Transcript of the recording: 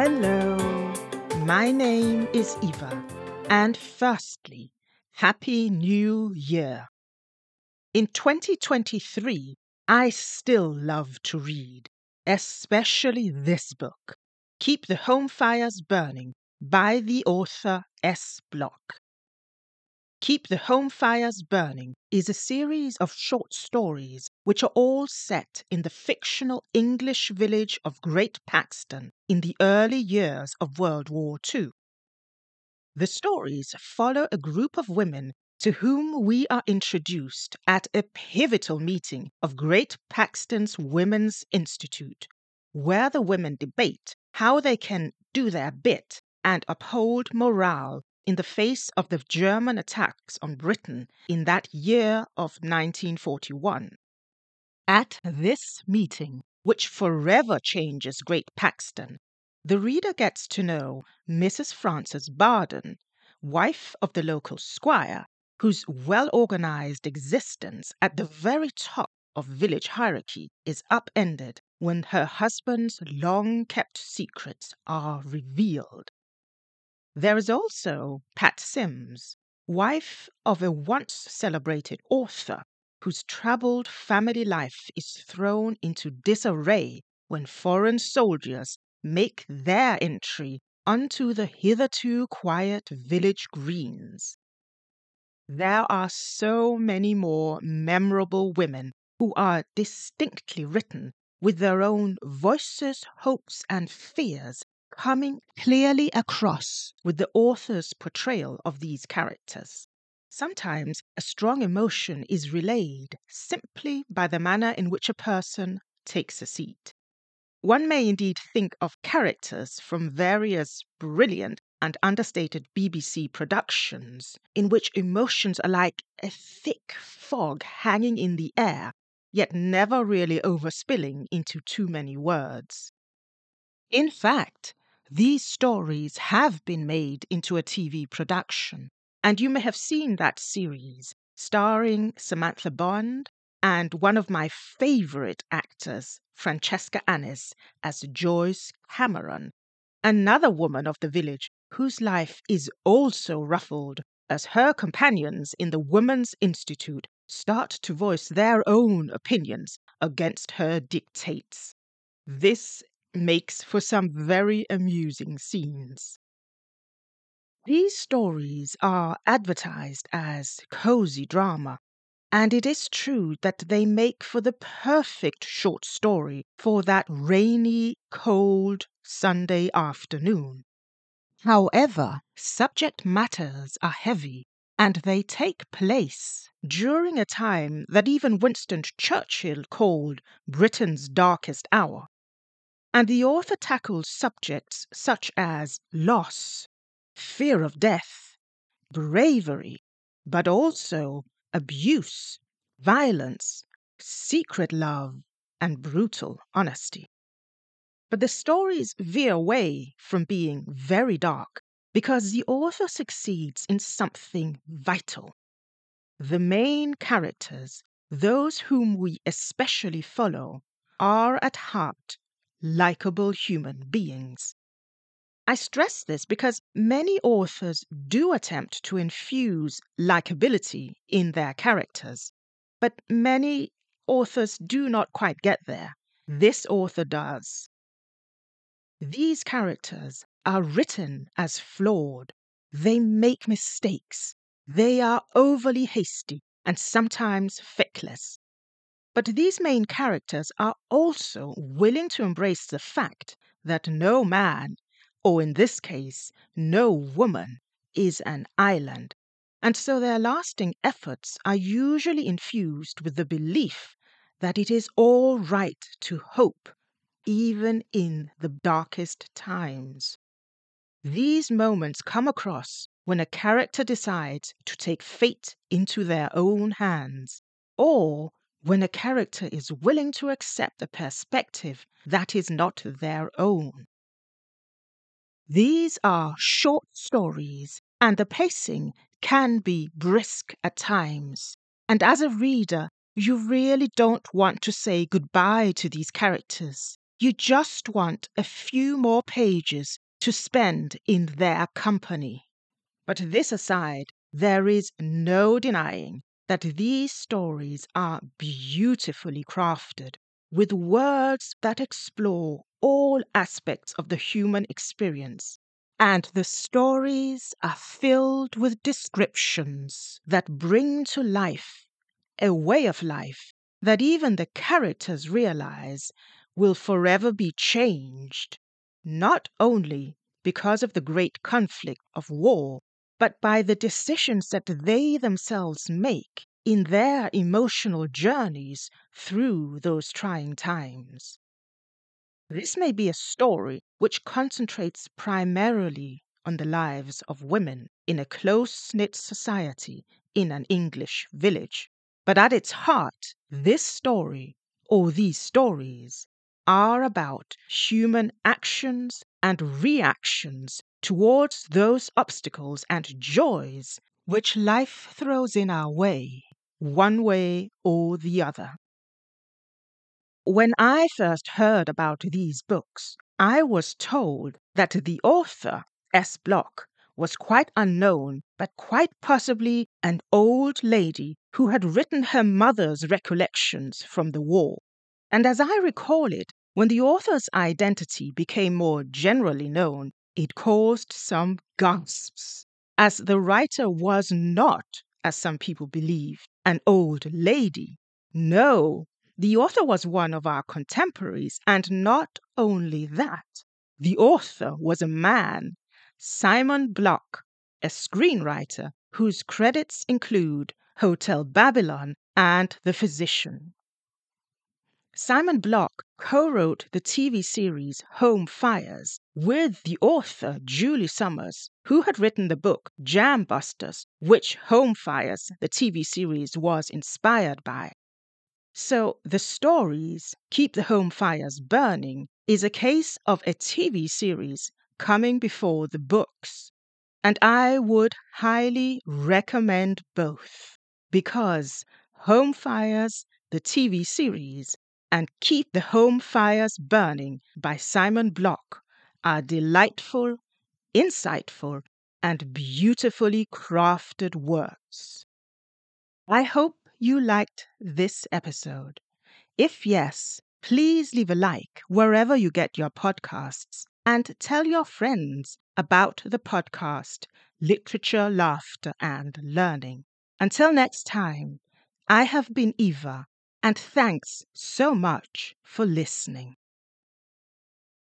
Hello, my name is Eva, and firstly, Happy New Year. In 2023, I still love to read, especially this book, Keep the Home Fires Burning by the author S. Block. Keep the Home Fires Burning is a series of short stories which are all set in the fictional English village of Great Paxton in the early years of World War II. The stories follow a group of women to whom we are introduced at a pivotal meeting of Great Paxton's Women's Institute, where the women debate how they can do their bit and uphold morale in the face of the German attacks on Britain in that year of 1941. At this meeting, which forever changes Great Paxton, the reader gets to know Mrs. Frances Barden, wife of the local squire, whose well organized existence at the very top of village hierarchy is upended when her husband's long kept secrets are revealed. There is also Pat Sims, wife of a once celebrated author whose troubled family life is thrown into disarray when foreign soldiers make their entry unto the hitherto quiet village greens. There are so many more memorable women who are distinctly written with their own voices, hopes, and fears coming clearly across with the author's portrayal of these characters. Sometimes a strong emotion is relayed simply by the manner in which a person takes a seat. One may indeed think of characters from various brilliant and understated BBC productions in which emotions are like a thick fog hanging in the air, yet never really overspilling into too many words. In fact, these stories have been made into a TV production, and you may have seen that series starring Samantha Bond and one of my favorite actors, Francesca Annis, as Joyce Cameron, another woman of the village whose life is also ruffled as her companions in the Women's Institute start to voice their own opinions against her dictates. This makes for some very amusing scenes. These stories are advertised as cozy drama, and it is true that they make for the perfect short story for that rainy, cold Sunday afternoon. However, subject matters are heavy, and they take place during a time that even Winston Churchill called Britain's darkest hour and the author tackles subjects such as loss, fear of death, bravery, but also abuse, violence, secret love, and brutal honesty. But the stories veer away from being very dark because the author succeeds in something vital. The main characters, those whom we especially follow, are at heart likable human beings. I stress this because many authors do attempt to infuse likability in their characters, but many authors do not quite get there. This author does. These characters are written as flawed. They make mistakes. They are overly hasty and sometimes feckless. But these main characters are also willing to embrace the fact that no man, or in this case, no woman, is an island, and so their lasting efforts are usually infused with the belief that it is all right to hope even in the darkest times. These moments come across when a character decides to take fate into their own hands, or when a character is willing to accept a perspective that is not their own. These are short stories, and the pacing can be brisk at times. And as a reader, you really don't want to say goodbye to these characters. You just want a few more pages to spend in their company. But this aside, there is no denying that these stories are beautifully crafted, with words that explore all aspects of the human experience. And the stories are filled with descriptions that bring to life a way of life that even the characters realize will forever be changed, not only because of the great conflict of war, but by the decisions that they themselves make in their emotional journeys through those trying times. This may be a story which concentrates primarily on the lives of women in a close knit society in an English village, but at its heart, this story, or these stories, are about human actions and reactions towards those obstacles and joys which life throws in our way, one way or the other. When I first heard about these books, I was told that the author, S. Block, was quite unknown, but quite possibly an old lady who had written her mother's recollections from the war. And as I recall it, when the author's identity became more generally known, it caused some gasps, as the writer was not, as some people believe, an old lady. No, the author was one of our contemporaries, and not only that, the author was a man, Simon Block, a screenwriter whose credits include Hotel Babylon and The Physician. Simon Block co wrote the TV series Home Fires with the author Julie Summers, who had written the book Jambusters, which Home Fires, the TV series, was inspired by. So the stories Keep the Home Fires Burning is a case of a TV series coming before the books. And I would highly recommend both because Home Fires, the TV series, and Keep the Home Fires Burning by Simon Block are delightful, insightful, and beautifully crafted works. I hope you liked this episode. If yes, please leave a like wherever you get your podcasts and tell your friends about the podcast Literature, Laughter, and Learning. Until next time, I have been Eva and thanks so much for listening.